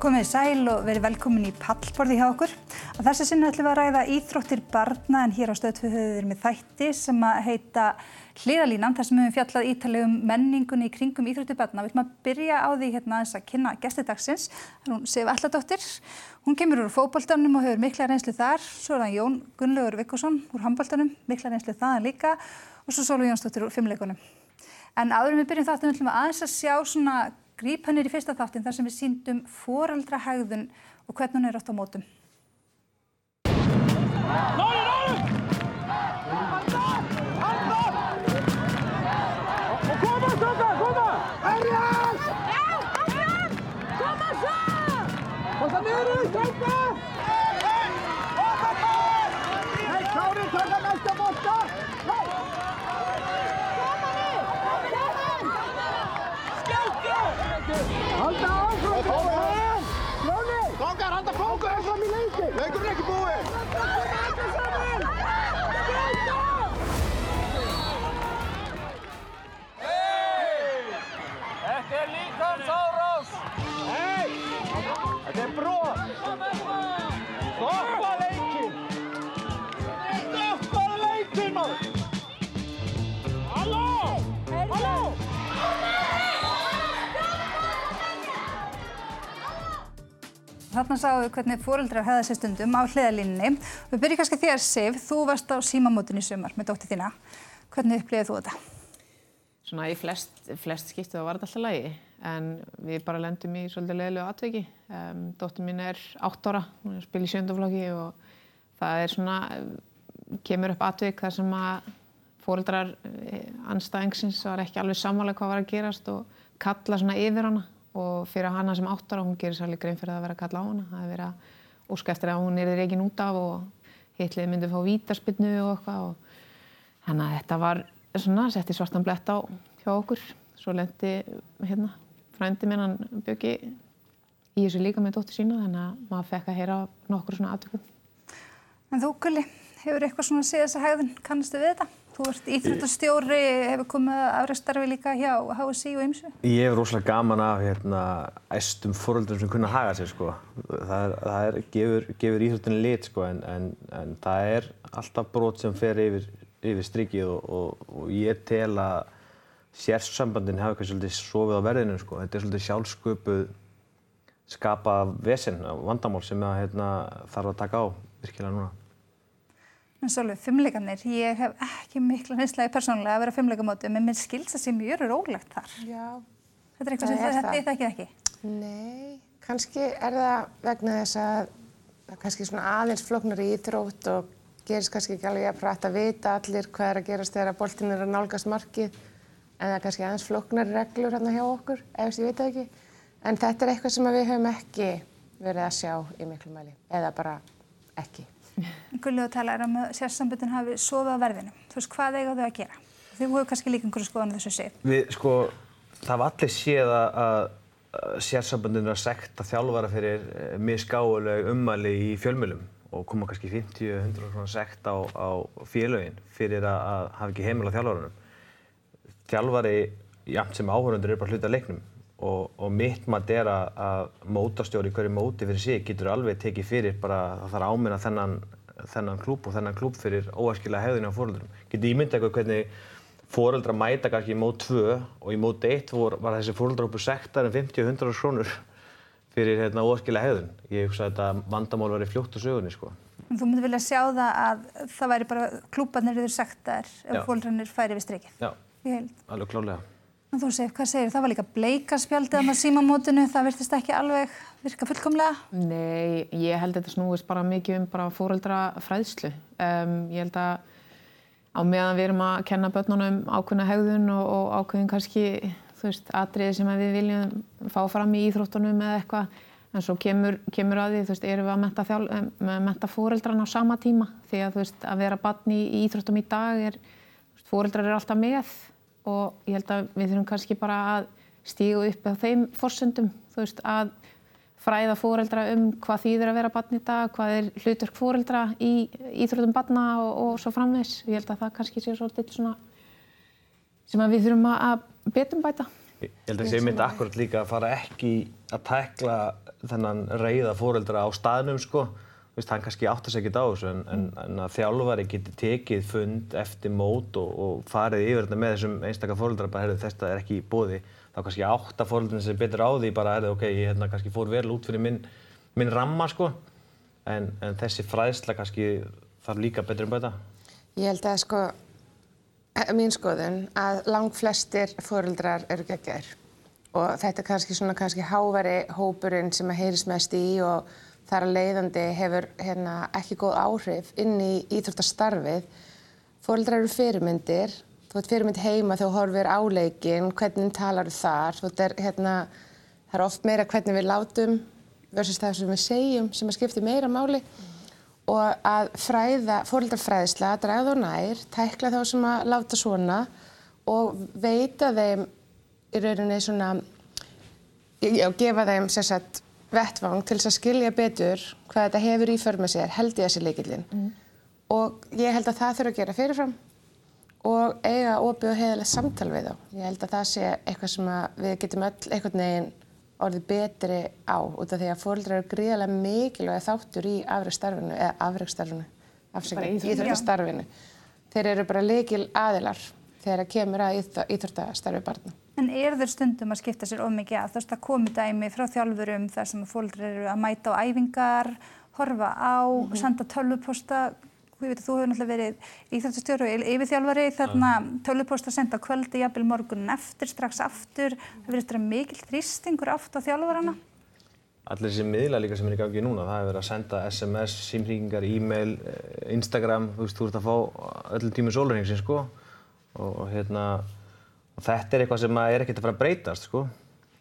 Komið sæl og verið velkomin í pallborði hjá okkur. Að þessi sinni ætlum við að ræða íþróttir barna en hér á stöðtöðu höfum við með þætti sem að heita Hliðalínan þar sem við höfum fjallað ítalegum menningunni í kringum íþróttir barna. Við ætlum að byrja á því hérna aðeins að kynna gestidagsins. Það er hún Sif Alladóttir. Hún kemur úr fókbóltanum og hefur mikla reynslu þar. Svo er það Jón Gunnlaugur Vikkusson úr handbóltanum, mikla reynslu þaðan líka og svo Sólvi Jónsdóttir úr fimmleikunum. En áður við byrjum þáttum ætlum við aðeins að sjá svona gríp hennir í fyrsta þáttin þar sem við síndum foreldrahægðun og hvernig hún er átt á mótum. Þarna sáum við hvernig foreldrar hefða sér stundum á hliðalínni. Við byrjum kannski þér Sif, þú varst á símamótin í sumar með dótti þína. Hvernig upplifið þú þetta? Svona í flest, flest skiptu það var þetta alltaf lægi en við bara lendum í svolítið leðilegu atveki. Um, Dóttir mín er 8 ára, hún er að spila í sjöndaflokki og það er svona, kemur upp atvik þar sem að fóreldrar anstæðingsins var ekki alveg sammála hvað var að gerast og kalla svona yfir hana og fyrir hana sem 8 ára, hún gerir særlega grein fyrir að vera að kalla á hana. Það er verið að óska eftir að hún er reygin út af og hitlið myndi fá vítaspinnu og eitthvað og þannig að þetta var svona, setti svartan blett á hjá okkur. Svo lendi hérna, frændi minn hann bjöki í þessu líka með dóttir sína þannig að maður fekk að heyra nokkur svona aðtökum. En þú Gulli, hefur eitthvað svona séð þessa hægðun, kannastu við þetta? Þú ert íþróttastjóri, hefur komið afræðstarfi líka hjá HSI og ymsu? Ég hef rosalega gaman af hérna, æstum fóröldrum sem kunna haga sér sko. Það, er, það er, gefur, gefur íþróttinni lit sko en, en, en það er alltaf brot sem fer yfir, yfir strikið og, og, og ég tel að sérsambandin hafa eitthvað svolítið sofið á verðinu sko. Þetta er svolítið sjálfsköpuð skapa vesen, vandamál sem að, hérna, þarf að taka á virkilega núna. En Sólvi, fimmleikarnir, ég hef ekki mikla nýstlega persónulega að vera fimmleikamótum en mér skilst það sem mjög er ólegt þar. Já, Þetta er eitthvað sem er það ekki ekki. nei, kannski er það vegna þess að það er kannski svona aðeins flóknar í íþrótt og gerist kannski ekki alveg að prætt að vita allir hvað er að gerast þegar boltinn er að nálgast markið en það er kannski aðeins flóknar reglur hérna hjá okkur, ef þess ég veit ekki. En þetta er eitthvað sem við höfum ekki verið að sjá í miklu mæli, eða bara ekki. Gulli og tala er um að sérsambundin hafi sofið á verðinu. Þú veist, hvað eiga þau að gera? Þau hefur kannski líka einhverju skoðan þessu séð. Við, sko, það var allir séð að, að sérsambandinu er að sekta þjálfara fyrir eh, misgáuleg ummæli í fjölmjölum og koma kannski 50-100 svona sekt á, á félögin fyrir að, hafa ekki heimil á þjálfaranum. Þjálfari, jafnt sem áhörundur, er bara hluti af leiknum og, og mitt maður er að, að mótastjóri í hverju móti fyrir sig getur alveg tekið fyrir bara að það þarf að áminna þennan, þennan klúb og þennan klúb fyrir óæskilega hefðinu á fóröldurum. Getur ímyndað eitthvað hvernig fóreldrar mæta kannski í mót 2 og í mót 1 vor, var þessi fóreldrahópur sektar en 50-100 krónur fyrir hérna, óskilega hegðun. Ég hugsa að þetta vandamál væri fljótt á sögunni sko. Þú myndir vilja sjá það að það væri bara klúbarnir yfir sektar ef fólkrannir færi við strikið. Já, Ég alveg klálega. Þú segir, hvað segir, það var líka bleikaspjaldið á símamótinu, það virtist ekki alveg virka fullkomlega. Nei, ég held að þetta snúist bara mikið um bara fóreldra fræðslu. Um, ég held að á meðan við erum að kenna börnunum ákveðna hegðun og, og ákveðin kannski, þú veist, atriði sem við viljum fá fram í íþróttunum eða eitthvað. En svo kemur, kemur að því, þú veist, erum við að menta, þjál, menta fóreldrana á sama tíma. Því að, þú veist, að vera barn í, íþróttum í dag er, fóreldrar eru alltaf með og ég held að við þurfum kannski bara að stígu upp á þeim forsöndum, þú veist, að fræða fóreldra um hvað þýðir að vera barn í dag, hvað er hlutverk fóreldra í íþróttum barna og, og svo framvegs. Ég held að það kannski sé svolítið svona sem að við þurfum að, betum bæta. Ég held að sé myndi akkurat líka að fara ekki að tekla þennan reyða fóreldra á staðnum sko. Veist, hann kannski áttar sig ekkert á þessu en, en, en að þjálfari geti tekið fund eftir mót og, og farið yfir þetta með þessum einstakar fóreldra bara, heyrðu, þetta er ekki í bóði. Þá kannski átta fóreldrin sem betur á því bara, heyrðu, ok, ég hérna kannski fór vel út fyrir minn, minn ramma sko. En, en þessi fræðsla kannski þarf líka betur um bæta. Ég held að sko, eh, mín skoðun, að lang flestir fóreldrar eru geggjær og þetta er kannski svona kannski háværi hópurinn sem að heyrist mest í og þar að leiðandi hefur hérna, ekki góð áhrif inn í íþróttastarfið. Fóreldrar eru fyrirmyndir, þú ert fyrirmynd heima þegar þú horfir á leikinn, hvernig talar þar, þú ert hérna, það er oft meira hvernig við látum versus það sem við segjum sem að skipti meira máli. Og að fræða, fóreldrafræðisla, draga þá nær, tækla þá sem að láta svona og veita þeim í rauninni svona, já, gefa þeim sérsagt vettvang til þess að skilja betur hvað þetta hefur í för með sér, held ég þessi leikillin. Mm. Og ég held að það þurfa að gera fyrirfram og eiga opið og heiðilegt samtal við þá. Ég held að það sé eitthvað sem við getum öll einhvern veginn orðið betri á út af því að fóröldrar eru gríðarlega mikilvæg þáttur í afreikstarfinu, eða afreikstarfinu, afsengið, íþróttastarfinu. Þeir eru bara leikil aðilar þegar það kemur að íþróttastarfi barna. En er þeir stundum að skipta sér of mikið að þú veist að komi dæmi frá þjálfurum þar sem fólkdur eru að mæta á æfingar, horfa á, mm -hmm. senda tölvuposta, ég veit að þú hefur náttúrulega verið íþjóttastjóru og yfirþjálfari þarna. Tölvuposta senda kvöldi, jafnvel morgunin eftir, strax aftur, það verður þetta mikil þrýstingur aft á þjálfarana? Allir þessi miðla líka sem er í gangi núna, það hefur verið að senda SMS, símringingar, e-mail, Instagram, þú veist, þú ert að fá öllum tímum sólurhengsinn sko. Og hérna og þetta er eitthvað sem er ekkert að fara að breytast sko.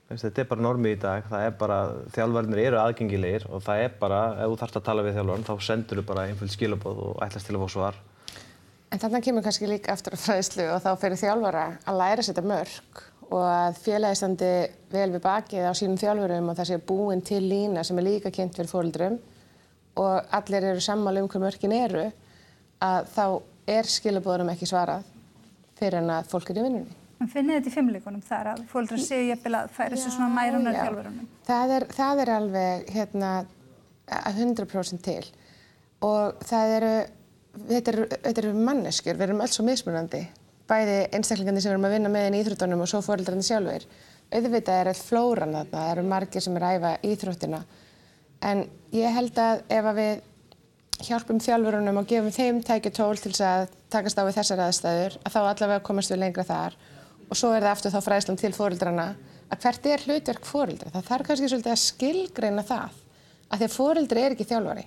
Þetta er bara normið í dag, það er bara, þjálfverðinir eru aðgengilegir og það er bara, ef þú þarfst að tala við þjálfverðin þá sendur þú bara einföld skilabóð og ætlast til að fá svar. En þannig kemur kannski líka eftir að fræðslu og þá fyrir þjálfara að læra sér þetta mörg og að félagi standi vel við bakið á sínum þjálfurum og það sé búin til lína sem er líka kynnt fyrir fólkdrum og allir eru sammáli um hvað mörgin eru að þá er skilabóðunum ekki svarað fyrir en að fólk er í vinnunni. En finnir þetta í fimmleikunum þar að fólkdrar séu jafnvel að færa þessu svona nærunar þjálfurunum? Það er, það er alveg hérna að 100% til. Og það eru, þetta eru, eru manneskjur, við erum alls svo mismunandi, bæði einstaklingarnir sem erum að vinna með í íþróttunum og svo fóröldrarnir sjálfur. Auðvitað er þetta flóran þarna, það eru margir sem er að æfa íþróttina. En ég held að ef að við hjálpum þjálfurunum og gefum þeim tækjutól til þess að takast á við þessar aðstæður að þá allavega komast við lengra þar og svo er það eftir þá fræðslan til fóreldrana að hvert er hlutverk fóreldra. Það þarf kannski svolítið að skilgreina það að því að fóreldri er ekki þjálfari.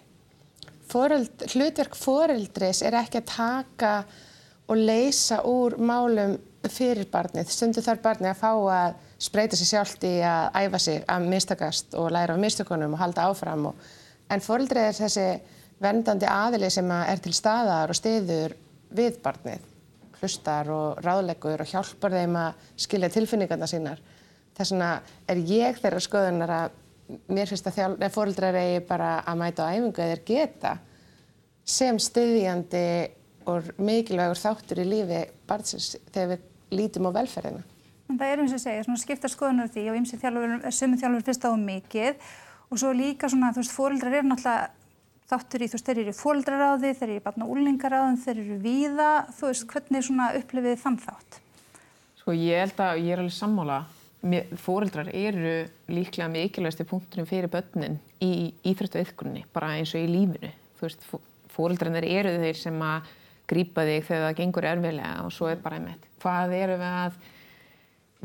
Fóreld, hlutverk fóreldris er ekki að taka og leysa úr málum fyrir barnið. Stundu þarf barnið að fá að spreita sér sjálft í að æfa sig að mistakast og læra af mistökunum og halda áfram. Og, en fóreldri er þessi vendandi aðili sem er til staðar og stiður við barnið hlustar og ráðleggur og hjálpar þeim að skilja tilfinningarna sínar. Þess vegna er ég þeirra skoðunar að mér finnst að fóröldrar eigi bara að mæta á æfingu eða geta sem styðjandi og mikilvægur þáttur í lífi barnsins þegar við lítum á velferðina. En það er eins og segja, skipta skoðunar því og ymsið þjálfur, sumið þjálfur fyrst á mikið og svo líka svona, þú veist, fóröldrar eru náttúrulega þáttur í, þú veist, þeir eru í fóldraráði, þeir eru í barna og úlingaráðin, þeir eru víða, þú veist, hvernig svona upplifið þann þátt? Sko ég held að ég er alveg sammála, fóreldrar eru líklega mikilvægstu punkturinn fyrir börnin í íþrættu yðkunni, bara eins og í lífinu. Þú veist, fóreldrarnir eru þeir sem að grýpa þig þegar það gengur erfiðlega og svo er bara einmitt. Hvað eru við að,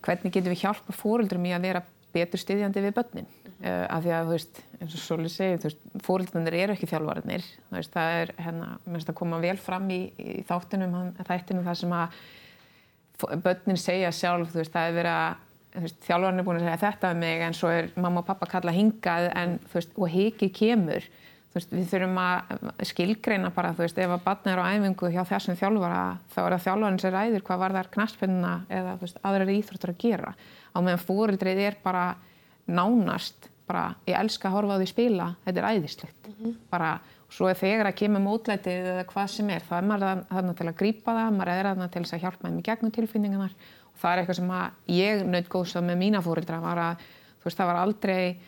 hvernig getum við hjálpa fóreldrum í að vera betur styðjandi við börnin? Uh, af því að, þú veist, eins og Sóli segir, þú veist, fóröldanir eru ekki þjálfvarnir. Þú veist, það er, hérna, mér finnst að koma vel fram í, í þáttunum, þættinum þar sem að börnin segja sjálf, þú veist, það er verið að, þjálfvarnir er búin að segja þetta um mig en svo er mamma og pappa kalla hingað en, þú veist, og hikið kemur. Þú veist, við þurfum að skilgreina bara, þú veist, ef að barn er á æfingu hjá þessum þjálfvara, þá er það þjálfvarnir sem ræður hvað var þar knastfinnina eða, þú veist, aðrar íþróttur að gera. Á meðan fóreldrið er bara nánast bara ég elska að horfa á því spila, þetta er æðislegt mm -hmm. bara, svo er þegar að kemur mótlætið eða hvað sem er, þá er maður þarna til að grýpa það, maður er þarna til að hjálpa þeim í gegnum tilfinningarnar og Það er eitthvað sem að ég naut góðs að með mína fóreldra var að þú veist það var aldrei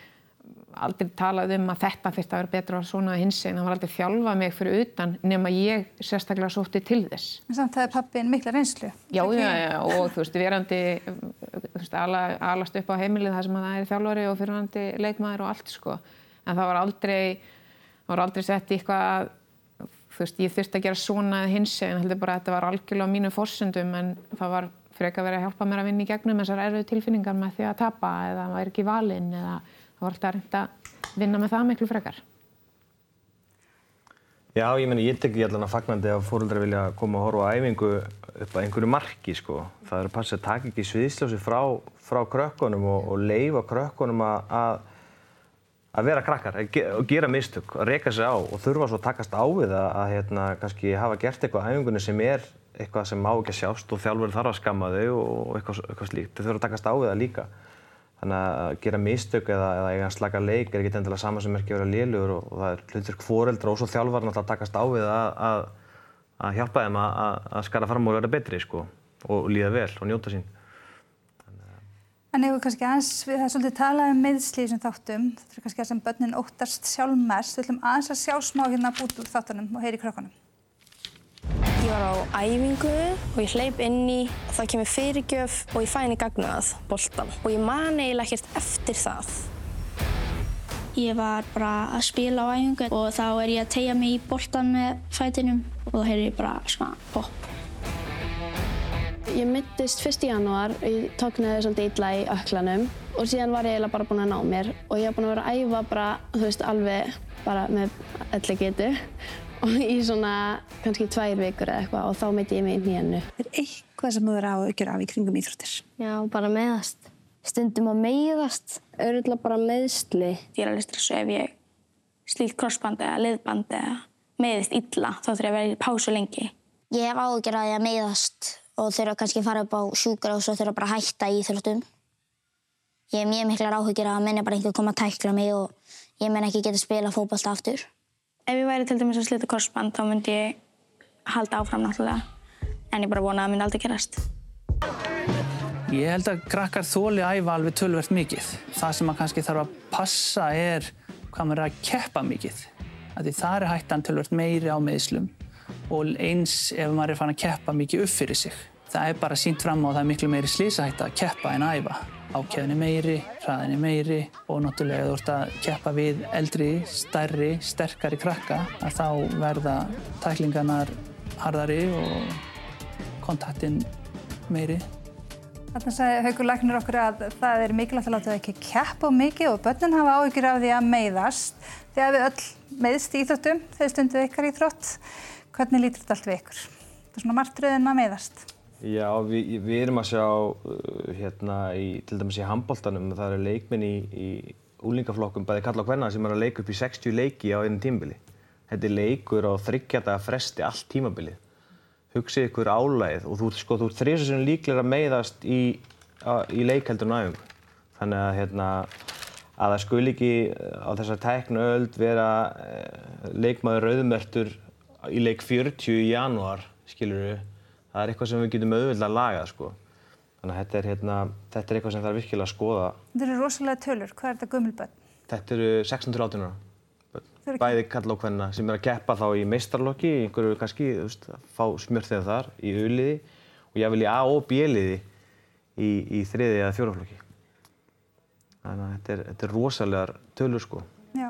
aldrei talað um að þetta þurfti að vera betra og svona hins einn, það var aldrei þjálfað mig fyrir utan nema ég sérstaklega sótti til þess. En samt það er pappin mikla reynslu. Já, já, já, og þú veist, verandi, þú veist, ala, alast upp á heimilið þar sem að það er þjálfari og fyrirhandi leikmaður og allt, sko. En það var aldrei, það var aldrei sett í eitthvað, þú veist, ég þurfti að gera svona hins einn, heldur bara að þetta var algjörlega á mínu fórsöndum, en það var frekar verið að hjálpa mér að vinna í gegnum þessar erfið tilfinningar með því að tapa eða maður er ekki valinn eða það var alltaf reynd að vinna með það miklu frekar. Já, ég meni, ég tek ekki allan að fagnandi að fóröldrar vilja koma og horfa á æfingu upp að einhverju marki, sko. Það er að passa að taka ekki sviðsljósi frá, frá krökkunum og, og leifa krökkunum að að vera krakkar og gera mistök, að reyka sig á og þurfa svo að takast á við að, að hérna, kannski hafa gert eitthvað á æfingunni sem er eitthvað sem má ekki að sjást og þjálfur þarf að skamma þau og eitthvað, eitthvað slíkt. Þau þurfa að takast á við það líka. Þannig að gera mistök eða, eða eiga slaka leik er ekki endilega sama sem er ekki að vera liðlugur og, og það er hlutur fóreldra og svo þjálfar náttúrulega að takast á við að, að, að hjálpa þeim að skara fram og vera betri sko og líða vel og njóta sín. En ef við kannski aðeins, við það svolítið talað um meðslið sem þáttum, þetta er kannski það sem börnin óttast sjálf mest, við ætlum aðeins að sjá smá hérna bút úr þáttunum og heyri krökkunum. Ég var á æfingu og ég hleyp inn í og það kemur fyrirgjöf og ég fæ henni gagnað boltan og ég man eiginlega ekkert eftir það. Ég var bara að spila á æfingu og þá er ég að tegja mig í boltan með fætinum og þá heyr ég bara svona pop. Ég myndist fyrst í janúar, ég tóknaði svolítið illa í öklanum og síðan var ég eiginlega bara búin að ná mér og ég hef búin að vera að æfa bara, þú veist, alveg bara með öllu getu og í svona kannski tvær vikur eða eitthvað og þá myndi ég mig í nýjannu. Er eitthvað sem þú verður á aukjör af í kringum íþróttir? Já, bara meðast. Stundum að meiðast, auðvitað bara meðsli. Ég er alveg stressu ef ég slíkt krossband eða liðband eða meiðist illa, þá þurfa ég að vera í pásu lengi. Ég hef ágjör að ég meiðast og þurfa kannski að fara upp á sjúkra og svo þurfa bara að hætta í íþróttum. Ég hef mjög miklar áhugir að minna bara einhver koma að tækla mig og ég menn ekki geta spila fókbalta aftur. Ef ég væri til dæmis að slita korsband þá myndi ég halda áfram náttúrulega en ég bara vona að það myndi aldrei gerast. Ég held að krakkar þóli æfa alveg tölvert mikið. Það sem maður kannski þarf að passa er hvað maður er að keppa mikið. Það er hættan tölvert meiri á meðslum og eins ef maður er fann að keppa mikið upp fyrir sig. Það er bara sínt fram á að það miklu meiri slísahætta að keppa en að æfa. Ákjæðin er meiri, hraðin er meiri og náttúrulega þú ert að keppa við eldri, stærri, sterkari krakka að þá verða tæklingarnar harðari og kontaktinn meiri. Þannig sagði Haugur Læknir okkur að það er mikilvægt að láta það ekki keppa mikið og börnin hafa áhyggjur af því að meiðast. Þegar við öll meiðst í Íþróttum, þegar stundu ykkar í Íþrótt, hvernig lítur þetta allt við ykkur? Það er svona margtröðin að meiðast. Já, við, við erum að sjá uh, hérna í, til dæmis í handbóltanum, það eru leikminn í, í úlingaflokkum, bæði kalla og hvenna, sem er að leika upp í 60 leiki á einu tímabili. Þetta er leikur á þryggjadaga fresti allt tímabilið. Hugsið ykkur álægið og þú, sko, þú ert þrjusunum líklega að meiðast í, í leikheldun og æfingu. Þannig að, hérna, að það skul ekki á þessar tæknu öld vera eh, leikmaður rauðmertur í leik 40 í janúar, skilur við. Það er eitthvað sem við getum auðvitað að laga, sko. Þannig að þetta er, hérna, þetta er eitthvað sem það er virkilega að skoða. Þetta eru rosalega tölur. Hvað er þetta gömulbönn? Þetta eru 618 ára. Bæði kalla og hvenna sem er að keppa þá í meistarlokki, einhverju kannski, þú veist, að fá smjörþegar þar í auðliði og ég vil í A og B-liði í, í þriði eða fjóraflokki. Þannig að þetta er, þetta er rosalegar tölur, sko. Já.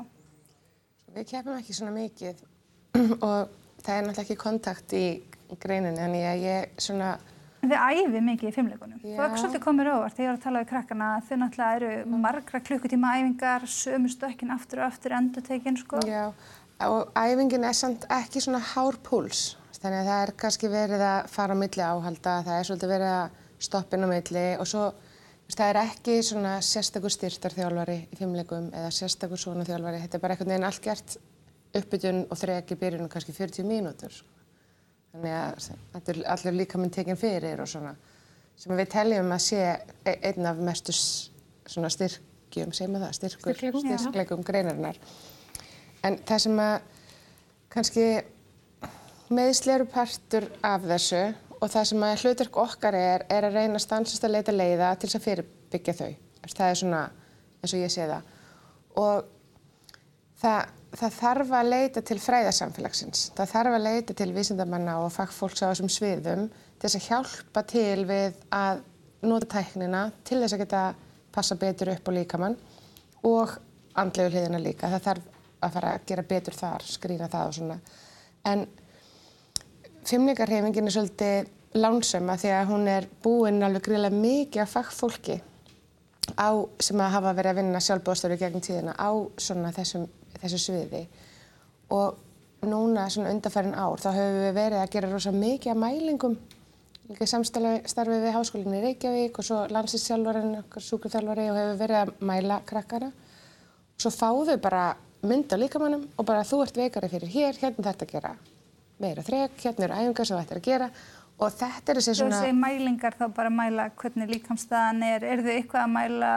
Við keppum ekki svona mikið og það er náttúrulega ekki kontakt í greininni, þannig að ég svona... En þið æfið mikið í fimmleikunum. Þú ekki svolítið komir óvart. Þegar ég var að tala við krakkana. Að þau náttúrulega eru margra klukkutíma æfingar, sömu stökkin aftur og aftur endutekinn, sko. Já, og æfingin er samt ekki svona hár púls, þannig að það er kannski verið að fara á milli áhalda, það er svolítið verið að stoppin á milli og svo það er ekki svona sérstakur styrtarþjálfari í fimmleikum eða sérstakur svona þjálfari, þetta er bara einhvern veginn allt gert uppbytun og þrek í byrjunum kannski 40 mínútur. Sko. Þannig að er allir líka minn tekinn fyrir og svona sem við teljum að sé einn af mestu styrkjum, segjum við það, styrkur, styrklegum greinarinnar. En það sem að kannski meðsleru partur af þessu og það sem að hlutverk okkar er, er að reyna stansast að leita leiða til þess að fyrirbyggja þau. Það er svona eins og ég sé það. Og það, það þarf að leita til fræðarsamfélagsins. Það þarf að leita til vísindamanna og fagfólks á þessum sviðum til þess að hjálpa til við að nota tæknina til þess að geta passa betur upp á líkamann og andlegu hliðina líka. Það þarf að fara að gera betur þar, skrýna það og svona. En Fimmleikarhefingin er svolítið lánsöma því að hún er búinn alveg gríðilega mikið af fagfólki á, sem að hafa verið að vinna sjálfbóðstöru gegn tíðina á svona þessum, þessu sviði. Og núna svona undarfærin ár þá höfum við verið að gera rosa mikið af mælingum. Líka samstarfið við Háskólinni í Reykjavík og svo landsinsjálfarinn, okkar súkurþjálfari og hefur verið að mæla krakkana. Svo fáum við bara mynd á líkamannum og bara þú ert veikari fyrir hér, hérna þetta að gera meira þrek, hérna eru æfingar sem þetta er að gera og þetta er þessi svona... Þú segir mælingar þá bara mæla hvernig líkamstæðan er, er þau eitthvað að mæla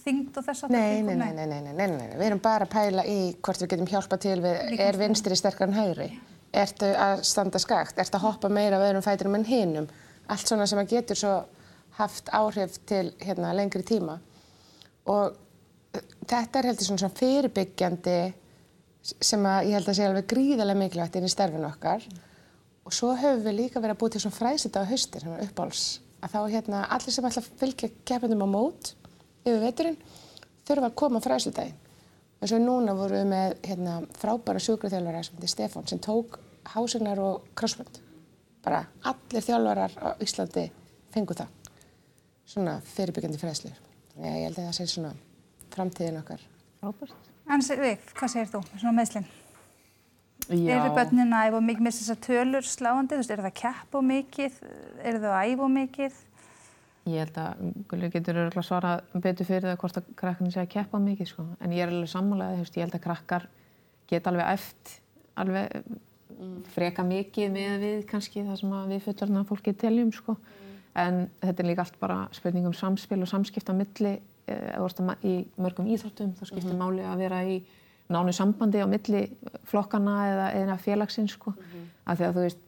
þyngd og þess að nei nei nei, nei, nei, nei, nei, nei, við erum bara að pæla í hvort við getum hjálpa til við, er vinstri sterkar en hægri, ertu að standa skakt, ertu að hoppa meira af öðrum fæturum en hinnum, allt svona sem að getur svo haft áhrif til hérna lengri tíma. Og þetta er heldur svona, svona fyrirbyggjandi sem að ég held að sé alveg gríðarlega mikilvægt inn í starfinu okkar og svo höfum við líka verið að búið til svona fræsita á haustir, hérna uppáls að þá hérna allir sem ætla að fylgja keppindum á mót yfir veturinn þurfa að koma fræsitaginn og svo núna vorum við með hérna frábæra sjúkraþjálfara sem heitir Stefán sem tók hásinnar og crossfit. Bara allir þjálfarar á Íslandi fengu það. Svona fyrirbyggjandi fræslir þannig að ég held að það sé svona framtíðin okkar. Frábært. En Vik, hvað segir þú, svona meðslinn? Eru börnin að æfa mikið með þessar tölur sláandi? Þú veist, eru það að keppa mikið? Eru það að æfa mikið? Ég held að Gulli getur örgulega svarað betur fyrir það hvort að krakkarnir sé að keppa mikið sko. En ég er alveg sammálaðið, ég held að krakkar geta alveg eft, alveg freka mikið með við kannski það sem við fullorna fólki teljum sko. En þetta er líka allt bara spurning um samspil og samskipta milli eða í mörgum íþróttum, þá skiptir mm -hmm. máli að vera í nánu sambandi á milli flokkana eða, eða félagsins sko. Mm -hmm. af því að þú veist,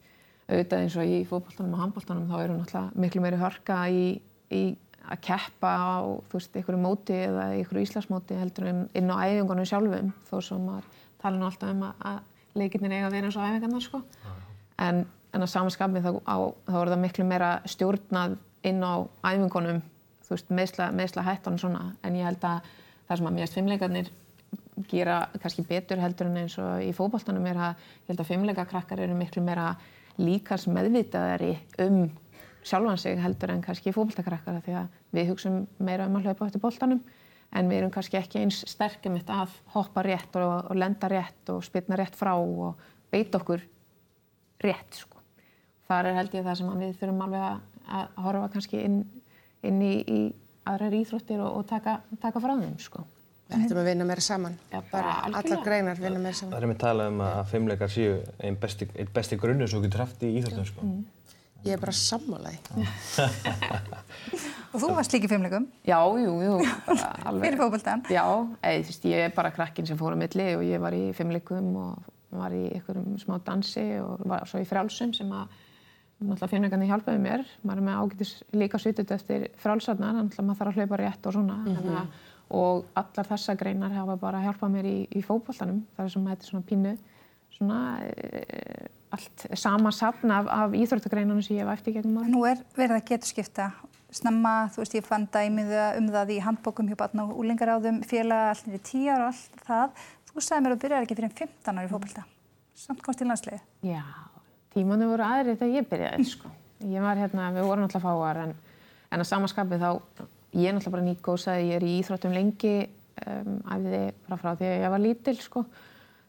auðvitað eins og í fótballtanum og handballtanum þá eru náttúrulega miklu meiri hörka í, í að keppa á, þú veist, einhverju móti eða einhverju íslasmóti heldur um inn á æfingunum sjálfum, þó sem maður tala nú alltaf um að, að leikirnir eiga að vera eins og æfingarnar sko. En, en að samanskapið þá, þá er það miklu meira stjórnað inn á æfingunum þú veist, meðsla, meðsla hættan svona, en ég held að það sem að mjögst fimmleikarnir gera kannski betur heldur en eins og í fókbaltanum er að ég held að fimmleikakrakkar eru miklu meira líkars meðvitaðari um sjálfan sig heldur en kannski fókbaltakrakkar því að við hugsaum meira um að hlaupa eftir boltanum en við erum kannski ekki eins sterkum að hoppa rétt og, og lenda rétt og spilna rétt frá og beita okkur rétt sko. Þar er held ég það sem við þurfum alveg að, að horfa kannski inn inn í, í aðrar íþróttir og, og taka, taka frá þeim sko. Við ættum að vinna meira saman, ja, bara allar greinar vinna meira saman. Það er með talað um að fimmleikar séu einn besti, ein besti grunnu sem þú getur haft í íþróttum sko. Mm. Ég er bara sammálaði. og þú varst líka í fimmleikum? Já, jú, jú. Fyrir fókbaltan? Já, eð, fyrst, ég er bara krakkin sem fór á milli og ég var í fimmleikum og var í einhverjum smá dansi og var svo í frálsum sem að náttúrulega fjölnöggarnir hjálpaði mér maður er með ágætis líka svitut eftir frálsarnar að maður þarf að hlaupa rétt og svona mm -hmm. Og allar þessa greinar hafa bara hjálpað mér í, í fókbóltanum það er sem þetta er svona pínu svona e, allt sama safn af, af íþróttagreinunum sem ég hef eftir gegnum ára. Nú er verið að geta skipta snemma, þú veist ég fann dæmið um það í handbókum hjá batna og úlingaráðum félaga allir í tíu ára og allt það þú sagði mér að byrja ekki fyrir 15 ári fókbólta samt komst í landslið. Já tímanu voru aðrið þegar ég byrjaði sko. Ég var hérna, við vorum alltaf fáar en, en að samanskapið þá, ég er alltaf bara nýtt góðsæði, ég er í íþróttum lengi, um, æfiði bara frá því að ég var lítil sko.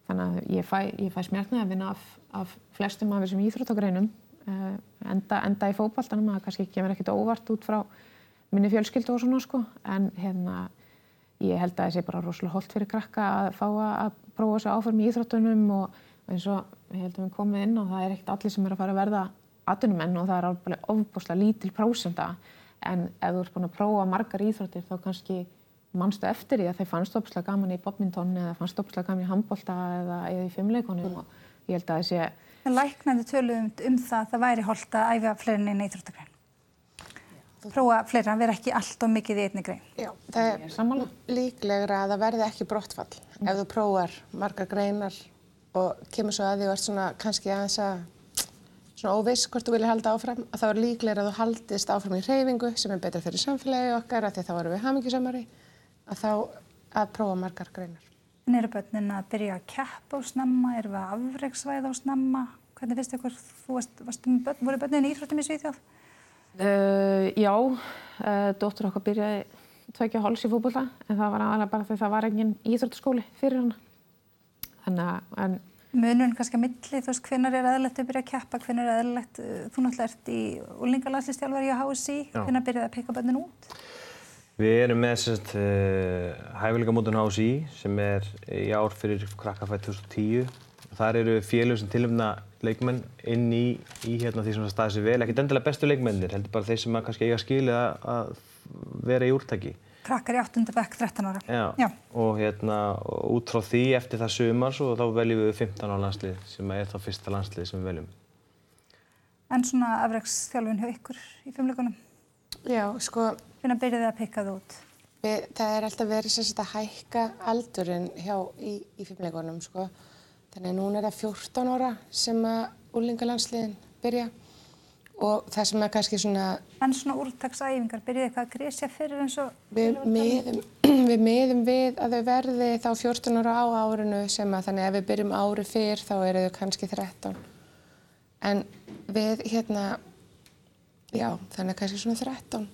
Þannig að ég fæ, fæ smjartnið að vinna af, af flestum af þessum íþróttagreinum, uh, enda, enda í fókbaltanum, það kannski kemur ekkert óvart út frá minni fjölskyldu og svona sko, en hérna ég held að það sé bara rosalega holdt fyrir krakka að fá að prófa þessu áfram í íþróttunum og eins og ég held að við komum inn og það er ekkert allir sem er að fara að verða atvinnumenn og það er alveg ofbúslega lítil prósenda en ef þú ert búin að prófa margar íþróttir þá kannski mannstu eftir því að þeir fannst opslega gaman í badminton eða fannst opslega gaman í handbólta eða, eða í fimmleikonum og ég held að það sé En læknandi töluðum um það að það væri holdt að æfa fleirin í íþróttagrein. Prófa fleira, vera ekki alltaf mikið í einni grein. Já, það er líklegra að það verði ekki brottfall ef þú prófar margar greinar og kemur svo að því og ert svona kannski aðeins að svona óviss hvort þú vilja halda áfram að þá er líklegra að þú haldist áfram í hreyfingu sem er betra fyrir samfélagi okkar að því að þá erum við hamingisamari að þá að prófa margar greinar. En eru börnin að byrja að keppa á snemma, eru við að afreiksvæða á snemma? Hvernig finnst ykkur, þú varst, varst um börn, voru börnin íþróttum í Svíþjóð? Uh, já, uh, dóttur okkar byrjaði tveikja háls í fókbólta en það var aðalega bara því það var engin íþróttaskóli fyrir hana. Þannig að, en... Munun kannski að milli, þú veist, hvenar er eðlilegt að byrja að keppa, hvenar er eðlilegt, uh, þú náttúrulega ert í úlingalandslistjálfari á HSI, hvenar byrjaði að peka börnin út? Við erum með sérst uh, hæfileikamótun HSI sem er í ár fyrir krakkafætt 2010. Þar eru félög sem tilumna leikmenn inn í, í hérna því sem það staði sér vel. Ekkert endilega bestu leikmennir, heldur bara þeir sem að kannski eiga skilið að, vera í úrtaki. Krakkar í 8. bekk 13 ára. Já, Já. og hérna út frá því eftir það sumars og þá veljum við 15 á landslið sem er þá fyrsta landslið sem við veljum. En svona afreiksþjálfun hjá ykkur í fimmleikunum? Já, sko... Hvernig byrjaði að peka það út? Við, það er alltaf verið sagt að hækka aldurinn hjá í, í fimmleikunum, sko. Þannig að núna er það 14 ára sem að úrlingalandsliðin byrja og það sem er kannski svona... En svona úrtaksæfingar, byrjaði eitthvað að grísja fyrir eins og... Við miðum, við miðum við að þau verði þá 14 ára á árinu sem að þannig að ef við byrjum ári fyrr þá eru þau kannski 13. En við hérna, já, þannig kannski svona 13.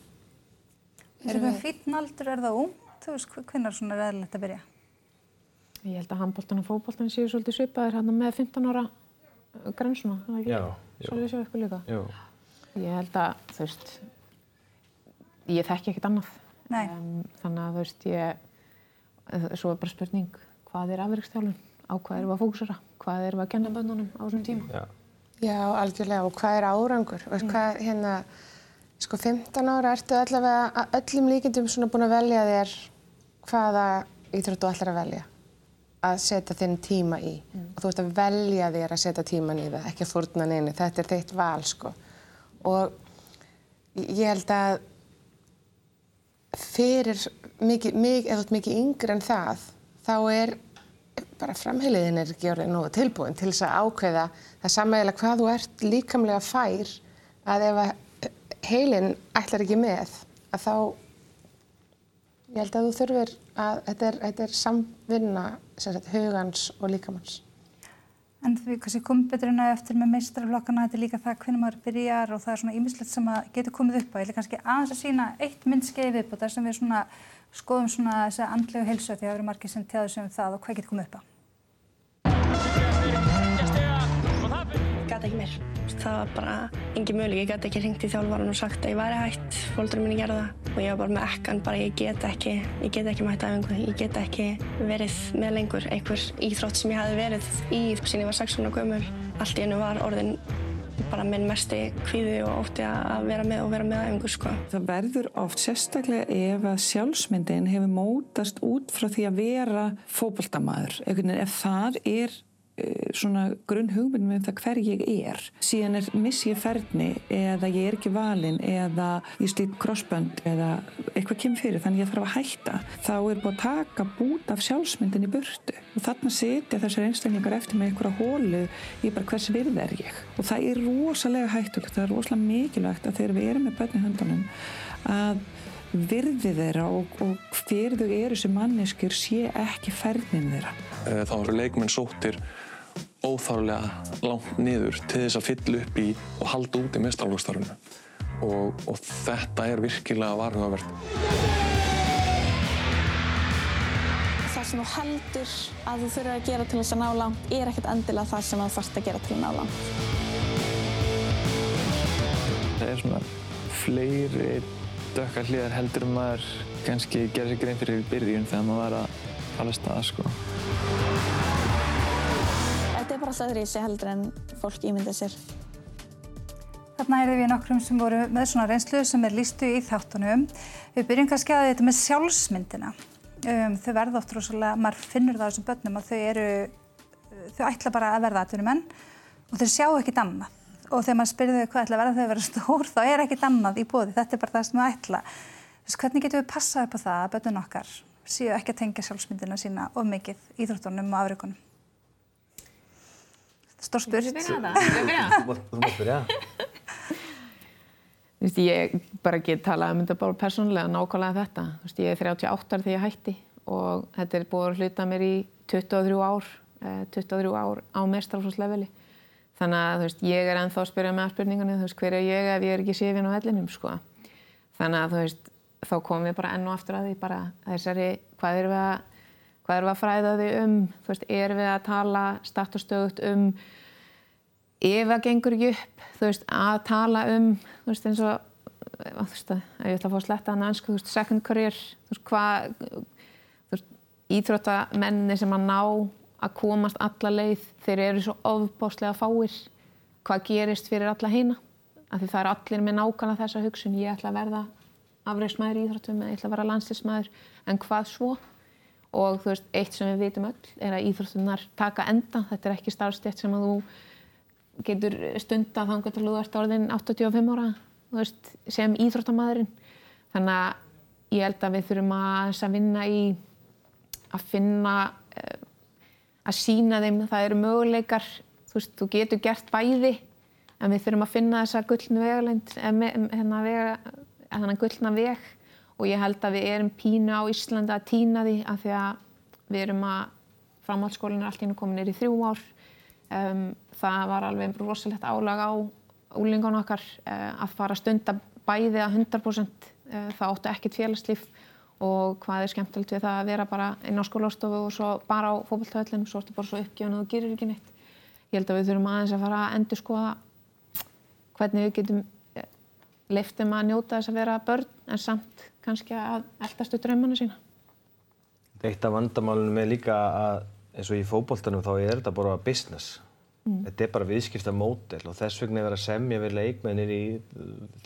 Er það fítn aldur, er það ung? Þú veist, hvernig svona er eðlilegt að byrja? Ég held að handbóltan og fókbóltan séu svolítið svipaðir hérna með 15 ára grensuna, það er ekki? Já. Svolítið séu eitthvað líka? Já. Ég held að, þú veist, ég þekki ekkert annað. Um, þannig að, þú veist, ég, svo er bara spurning, hvað er afverkstjálun? Á hvað erum við að fókusera? Hvað erum við að kenna bönnunum á þessum tíma? Já. Já, algjörlega. Og hvað er árangur? Veist, hvað, hérna, sko 15 ára ertu allavega að öllum líkindum svona búin að velja þér hvaða íþróttu ætlar að velja að setja þinn tíma í og þú ert að velja þér að setja tíman í það, ekki að fórna neina, þetta er þitt val sko og ég held að fyrir mikið, mikið, ert mikið yngri en það, þá er bara framheiliðin er ekki orðið nógu tilbúin til þess að ákveða það sammeðilega hvað þú ert líkamlega fær að ef að heilin ætlar ekki með að þá ég held að þú þurfir að þetta er, þetta er samvinna sagt, hugans og líkamanns. En við kannski komum betur inn á eftir með meistarflokkana, þetta er líka það hvernig maður byrjar og það er svona ímislegt sem að getur komið upp á. Ég vil kannski aðeins að sína eitt myndskeið viðbútt þar sem við svona skoðum svona þess að andlegu heilsu því að það eru margir sem tjáðu sem um það og hvað getur komið upp á. Gæti ekki mér. Það var bara engin möguleik. Ég gæti ekki hringt í þjálfvaran og sagt að ég væri hætt. Fólkdurum minni gerða það. Og ég var bara með ekkan, bara ég get ekki, ég get ekki mætt æfingu. Ég get ekki verið með lengur einhver íþrótt sem ég hafi verið í sín ég var 16 og gömul. Allt í hennu var orðin bara minn mesti kvíði og ótti að vera með og vera með æfingu sko. Það verður oft sérstaklega ef að sjálfsmyndin hefur mótast út frá því að vera fókbaltamaður. Ef það er svona grunn hugmynd með það hver ég er. Síðan er missi ég ferni eða ég er ekki valinn eða ég slít crossbönd eða eitthvað kemur fyrir þannig ég þarf að hætta þá er búin að taka bút af sjálfsmyndin í burtu. Og þarna setja þessar einstaklingar eftir með einhverja hólu í bara hvers virð er ég? Og það er rosalega hættulegt það er rosalega mikilvægt að þegar við erum með börn í höndunum að virði þeirra og, og hver þau eru sem manneskjur sé ekki fernin þeirra. Þá eru leikmenn sóttir óþárulega langt niður til þess að fylla upp í og halda út í mestralókstarfinu og, og þetta er virkilega varhugavert. Það sem þú heldur að þú þurfir að gera til þess að ná langt er ekkert endilega það sem þú þarfst að gera til að ná langt. Það er svona fleiri dökkar hliðar heldur um maður kannski gera sér grein fyrir byrjun þegar maður var að fara að staða sko. Er alltaf öðruvísi heldur en fólk ímyndið sér. Þarna erum við nokkrum sem voru með svona reynslu sem er lístu í þáttunum. Við byrjum kannski að þetta með sjálfsmyndina. Um, þau verða oft rosalega, maður finnur það á þessum börnum að þau eru, þau ætla bara að verða atvinnumenn og þeir sjá ekkit annað og þegar maður spyrði þau hvað ætla að verða þau að vera stór þá er ekkit annað í bóði, þetta er bara það sem það ætla. Þess, hvernig getum við passað upp á það að bötun okkar séu ekki að tengja sjálfsmyndina sína of mikið íþróttunum og afrikunum? Stór spurt. Þú mátt byrja. Þú veist, ég bara get talað um þetta bara persónulega, nákvæmlega þetta. Þú veist, ég er 38 ára þegar ég hætti og þetta er búið að hluta mér í 23 ár, eh, 23 ár á mestraflósleveli. Þannig að þú veist, ég er ennþá að spyrja með aðspurningunni, þú veist, hver er ég ef ég er ekki séfin á hellinum, sko. Þannig að þú veist, þá komum við bara enn og aftur að því bara þessari, hvað erum við að, hvað erum við að fræða þau um, þú veist, erum við að tala statustögut um ef það gengur ekki upp, þú veist, að tala um, þú veist, eins og, þú veist, að ég ætla að fá að sletta hann ansku, þú veist, second career, þú veist, hvað, þú veist, íþróttamenni sem að ná að komast alla leið, þeir eru svo ofbáslega fáir, hvað gerist fyrir alla heina, af því það er allir með nákvæmlega þessa hugsun, ég ætla að verða afreysmæður í íþróttum, ég ætla að vera landslýsmæður, en hvað svo? Og þú veist, eitt sem við vitum öll er að íþróttunar taka enda, þetta er ekki starfstjætt sem að þú getur stunda þangar til þú ert orðin 85 ára veist, sem íþróttamæðurinn. Þannig að ég held að við þurfum að, að vinna í að finna, uh, að sína þeim það eru möguleikar, þú veist, þú getur gert bæði en við þurfum að finna þessa gullna vegalind, hérna vega, þannig gullna veg og ég held að við erum pínu á Íslanda að týna því að því að við erum að framhaldsskólinn er allt í hennu komin er í þrjú ár. Um, það var alveg rosalegt álag á úlingun okkar uh, að fara að stunda bæði að 100% uh, það áttu ekkert félagslíf. Og hvað er skemmtilegt við það að vera bara inn á skólastofu og svo bara á fókbaltöðlinn svo ertu bara svo uppgjöfn og þú gerir ekki neitt. Ég held að við þurfum aðeins að fara að endur skoða hvernig við getum leiftum að njóta þess að vera börn en samt kannski að eldastu drömmanu sína. Eitt af vandamálunum er líka að eins og í fókbóltanum þá er þetta bara business. Mm. Þetta er bara viðskipta mótel og þess vegna er verið að semja við leikmennir í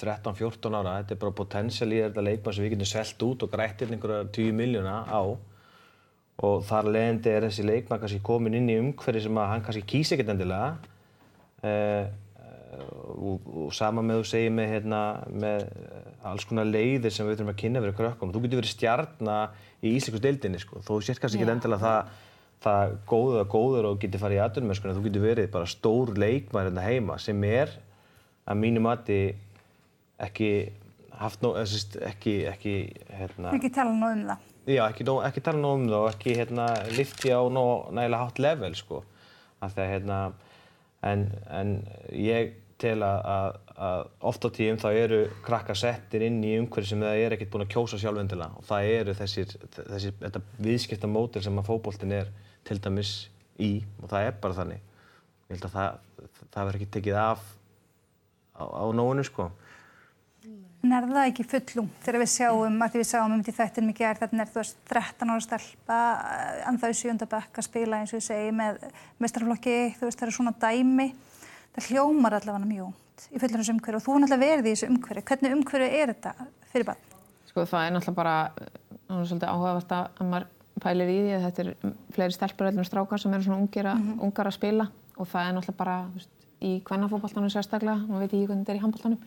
13-14 ára. Þetta er bara potensial í þetta leikmenn sem við getum selt út og grætt inn einhverja 10 miljóna á og þar leðandi er þessi leikmann kannski komin inn í umhverfi sem að hann kannski kýsi ekkert endilega. Eh, og, og sama með þú segir með, hérna, með alls konar leiðir sem við þurfum að kynna fyrir krökkum. Þú getur verið stjarnar í Ísleikus deildinni sko. Þú sést kannski ekki endilega það, það góður og góður og getur farið í aðdunum sko. Þú getur verið bara stór leikmæður hérna heima sem er að mínu mati ekki haft nóg, ekki, ekki, hérna... Ekki tala nóg um það. Já, ekki, ekki tala nóg um það og ekki, hérna, lifti á nóg nægilega hátt level sko. Af því að, hérna, en, en ég tel að, að, oft á tíum þá eru krakkar settir inn í umhverfi sem það er ekkert búin að kjósa sjálfvendilega og það eru þessir, þessir þetta viðskipta mótil sem að fókbóltin er til dæmis í og það er bara þannig. Ég held að það, það verður ekki tekið af á, á nóinu sko. Er það ekki fullum þegar við sjáum, að við sjáum um til þættin mikið er þarna er þú veist 13 ára stelpa anþá í sjöndabökk að spila eins og ég segi með mestrarflokki, þú veist það eru svona dæmi það hljómar allavega mjög út í fullurins umhverju og þú er náttúrulega verið í þessu umhverju. Hvernig umhverju er þetta fyrir barn? Sko það er náttúrulega bara, það er svolítið áhugavert að maður pælir í því að þetta er fleiri stelpur öllum strákar sem eru svona ungir að, mm -hmm. ungar að spila og það er náttúrulega bara veist, í kvennafókbaltanum sérstaklega, maður veit ekki hvernig þetta er í handbaltanum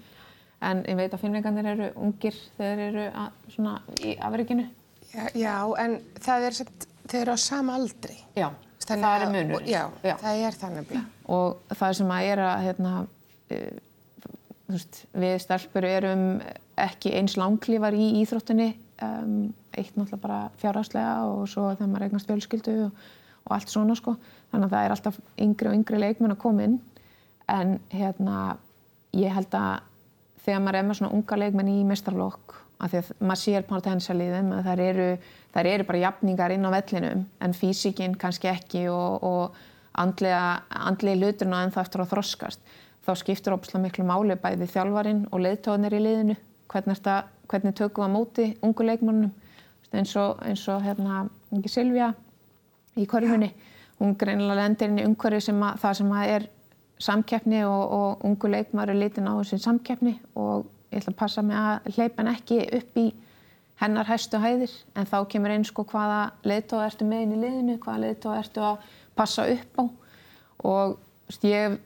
en ég veit að finnleikandir eru ungir þegar þeir eru að, svona í afrikinu. Já, já, en það er sett, þeir eru á sama aldri. Já, Þannig það er munur. Já, já, það er þannig. Og það sem að er að, hérna, uh, veist, við stelpur erum ekki eins langlífar í íþróttunni, um, eitt náttúrulega bara fjárhagslega og svo þegar maður eignast fjölskyldu og, og allt svona sko. Þannig að það er alltaf yngri og yngri leikmenn að koma inn. En hérna, ég held að þegar maður er með svona unga leikmenn í mestarlokk, af því að maður sér þeim, að þær eru þær eru bara jafningar inn á vellinum en físikinn kannski ekki og, og andlega, andlega hluturna en það eftir að þroskast. Þá skiptur óbúslega miklu máli bæði þjálfarin og leiðtóðnir í liðinu. Hvernig, það, hvernig tökum við á móti ungu leikmannum eins og, eins og hérna, Silvija í korfunni. Hún greinilega lendir inn í umhverju sem að, það sem að er samkeppni og, og ungu leikmann er litin á þessin samkeppni og ég ætla að passa mig að hleypa hann ekki upp í hennar hæstu hæðir. En þá kemur einn sko hvaða leiðtóða ertu með inn í liðinu, hvaða leiðtóða ertu að passa upp á. Og veist, ég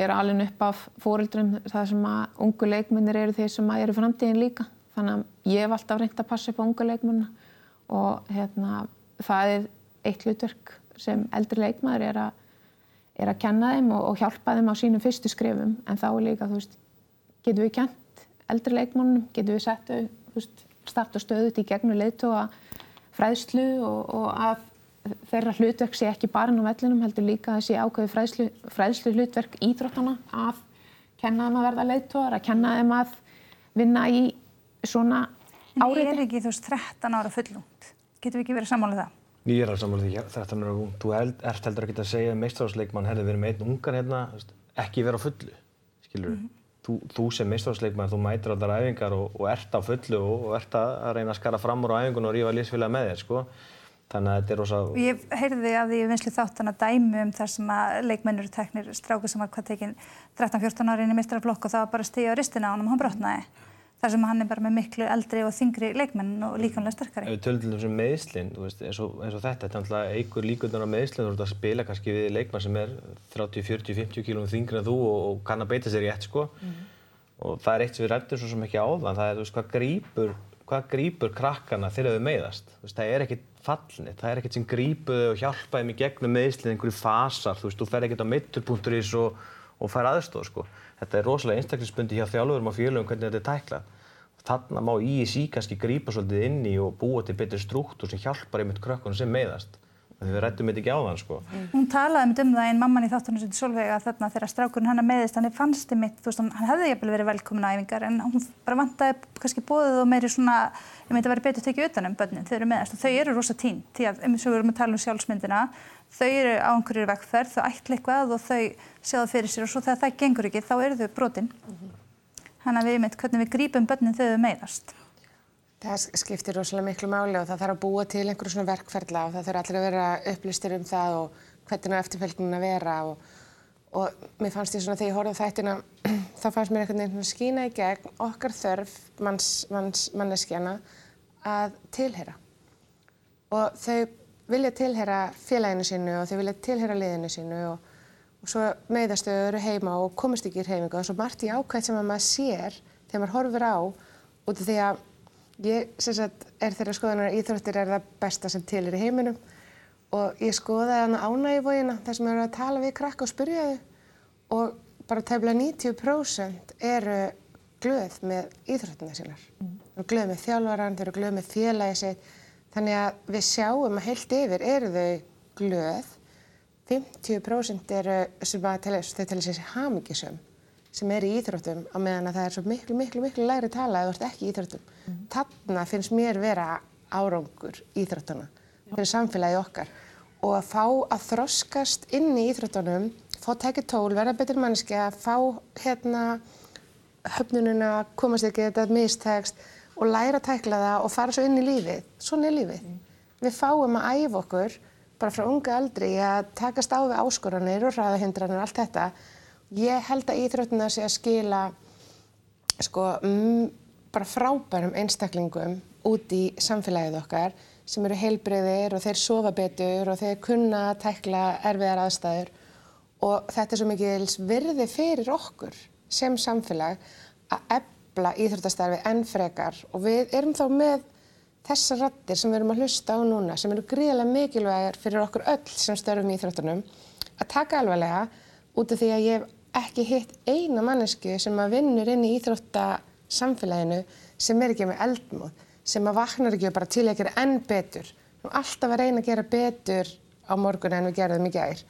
er alveg upp af fóreldrum það sem að ungu leikmennir eru þeir sem eru framtíðin líka. Þannig að ég hef alltaf reynd að passa upp á ungu leikmennu og hérna, það er eitt hlutverk sem eldri leikmæður er er að kenna þeim og, og hjálpa þeim á sínum fyrstu skrifum en þá er líka, þú veist, getum við kent eldri leikmannum, getum við sett þau, þú veist, starta stöðut í gegnum leiðtóa fræðslu og, og að þeirra hlutverk sé ekki bara á vellinum, heldur líka þessi ákveði fræðslu, fræðslu hlutverk íþróttana að kenna þeim að verða leiðtóðar, að kenna þeim að vinna í svona áriði. En er ekki þú veist 13 ára fullungt? Getur við ekki verið sammálið það? Ég er alveg sammálið því 13 ára ung. Þú ert heldur ekki að segja meistráðsleikmann hefði verið með einn ungan hérna, ekki vera á fullu, skilur mm -hmm. Þú, þú sem meistráðsleikmann, þú mætir allar æfingar og, og ert á fullu og, og ert að reyna að skara fram úr á æfingun og rífa lífsfélag með þér, sko. Þannig að þetta er rosa... Ég heyrði af því í vinslu þáttan að dæmi um þar sem að leikmennur teknir stráku sem var hvað tekinn 13-14 ári inn í mistraflokk og það var bara stíð á ristina á hann og hann brotnaði þar sem hann er bara með miklu eldri og þingri leikmenn og líkanlega sterkari. Ef við tölum til þessum meðslinn, eins, og þetta, þetta er alltaf eigur líkundan á meðslinn, þú ert að spila kannski við leikmann sem er 30, 40, 50 kílum þingri en þú og, og kann að beita sér í ett sko. Mm. Og það er eitt sem við rættum svo sem ekki áðan, það er veist hvað grýpur, hvað grýpur krakkana þegar þau meiðast. Þú veist, það er ekkert fallnit, það er ekkert sem grýpuðu og hjálpaði mig gegnum meðslinn einhverju fasar, þú veist, þú fer ekkert á mitturpunkturís og, og fær aðstóð sko þetta er rosalega einstaklisbundi hjá þjálfurum og félögum hvernig þetta er tæklað. Þannig má ISI kannski grípa svolítið inn í og búa til betri struktúr sem hjálpar einmitt krökkunum sem meðast. Þegar við rættum þetta ekki á þann sko. Hún talaði um það einn mamman í þáttunum sem Solveig að þarna þegar strákurinn hann meðist, hann fannst einmitt, þú veist, hann hefði jæfnvel verið velkomin á æfingar en hún bara vantaði kannski bóðið og meiri svona, ég meint að vera betur tekið utan um börnin þegar þau eru meðast og þau eru rosa tín því að, eins og við erum að tala um sjálfsmyndina, þau eru á einhverju vekkferð, þau ætla eitthvað og þau það fyrir sér og svo þegar það gengur ekki þá eru þau brotin. Þannig að við veitum hvernig við grípum börnin þegar þau meiðast. Það skiptir rosalega miklu máli og það þarf að búa til einhverju svona verkferðla og það þurfa allir að vera upplýstir um það og hvernig á eftirfylgnin að vera og, og mér fannst ég svona þegar ég horfði þættina þá fannst mér einhvern veginn skýna í gegn okkar þörf manns, manns, manneskjana að tilhera og þau vilja tilhera félaginu sínu og þau vilja tilhera liðinu sínu og, og svo meiðastu eru heima og komast ekki í heimingu og svo margt í ákvæmt sem að maður sér þegar maður horfir á út af því að Ég sagt, er þeirra skoðanar íþróttir er það besta sem til er í heiminum og ég skoðaði hana ánægivógina þar sem eru að tala við krakka og spyrja þau og bara tefla 90% eru glöð með íþróttina sínar. Mm. Þau eru glöð með þjálfvaran, þau eru glöð með félagi sitt. Þannig að við sjáum að heilt yfir eru þau glöð. 50% eru sem að tala, þau tala sér hamingisum sem er í íþróttum á meðan að það er svo miklu, miklu, miklu læri tala ef þú ert ekki í íþróttum. Mm. Þarna finnst mér vera árangur íþróttuna fyrir samfélagi okkar og að fá að þroskast inn í íþróttunum, fá tekið tól, verða betur mannski að fá hérna höfnununa, komast ekki þetta mistegst og læra að tækla það og fara svo inn í lífið. Svona er lífið. Mm. Við fáum að æfa okkur bara frá unga aldri að takast á við áskoranir og ræðahindranir og allt þetta Ég held að íþróttina sé að skila sko, mm, bara frábærum einstaklingum út í samfélagið okkar sem eru heilbreyðir og þeir sofa betur og þeir kunna að tekla erfiðar aðstæður. Og þetta er svo mikið virði fyrir okkur sem samfélag að ebla íþróttastarfi enn frekar. Og við erum þá með þessar rattir sem við erum að hlusta á núna sem eru gríðilega mikilvægir fyrir okkur öll sem störfum í íþróttunum að taka alvarlega út af því að ég hef ekki hitt eina mannesku sem að vinnur inn í íþróttasamfélaginu sem er ekki með eldmóð, sem að vaknar ekki bara til að gera enn betur. Við erum alltaf að reyna að gera betur á morgun en við gerðum í gær.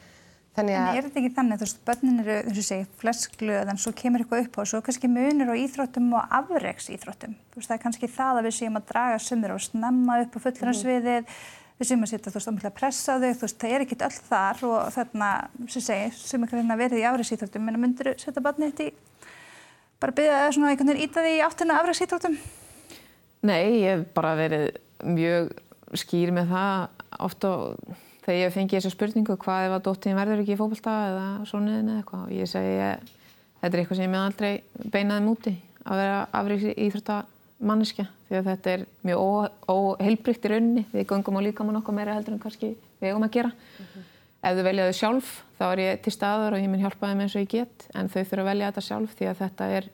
Þannig að... En er þetta ekki þannig, þú veist, börnin eru, þú veist, en svo kemur eitthvað upp á og svo kannski munir á íþróttum og afreiks íþróttum. Þú veist, það er kannski það að við séum að draga sömur og snemma upp á fullransviðið, mm við séum að setja þú veist ámlega pressa þau, þú veist það er ekkit öll þar og þarna sem segir sem er hérna verið í afræðsýþróttum, menn myndur setja barnið þetta í bara byggja það svona einhvern veginn íta því í áttina afræðsýþróttum? Nei, ég hef bara verið mjög skýr með það ofta þegar ég fengi þessu spurningu hvað ef að dóttin verður ekki í fókbalta eða svonuðin eða eitthvað og ég segi þetta er eitthvað sem ég aldrei beinaði múti að vera afræðsýþrótta manneskja því að þetta er mjög óheilbrygt í rauninni. Við göngum á líkamann okkar meira heldur en kannski við eigum að gera. Mm -hmm. ef þau velja þau sjálf þá er ég til staðar og ég mun hjálpa þeim eins og ég get. En þau þurfa að velja þetta sjálf því að þetta er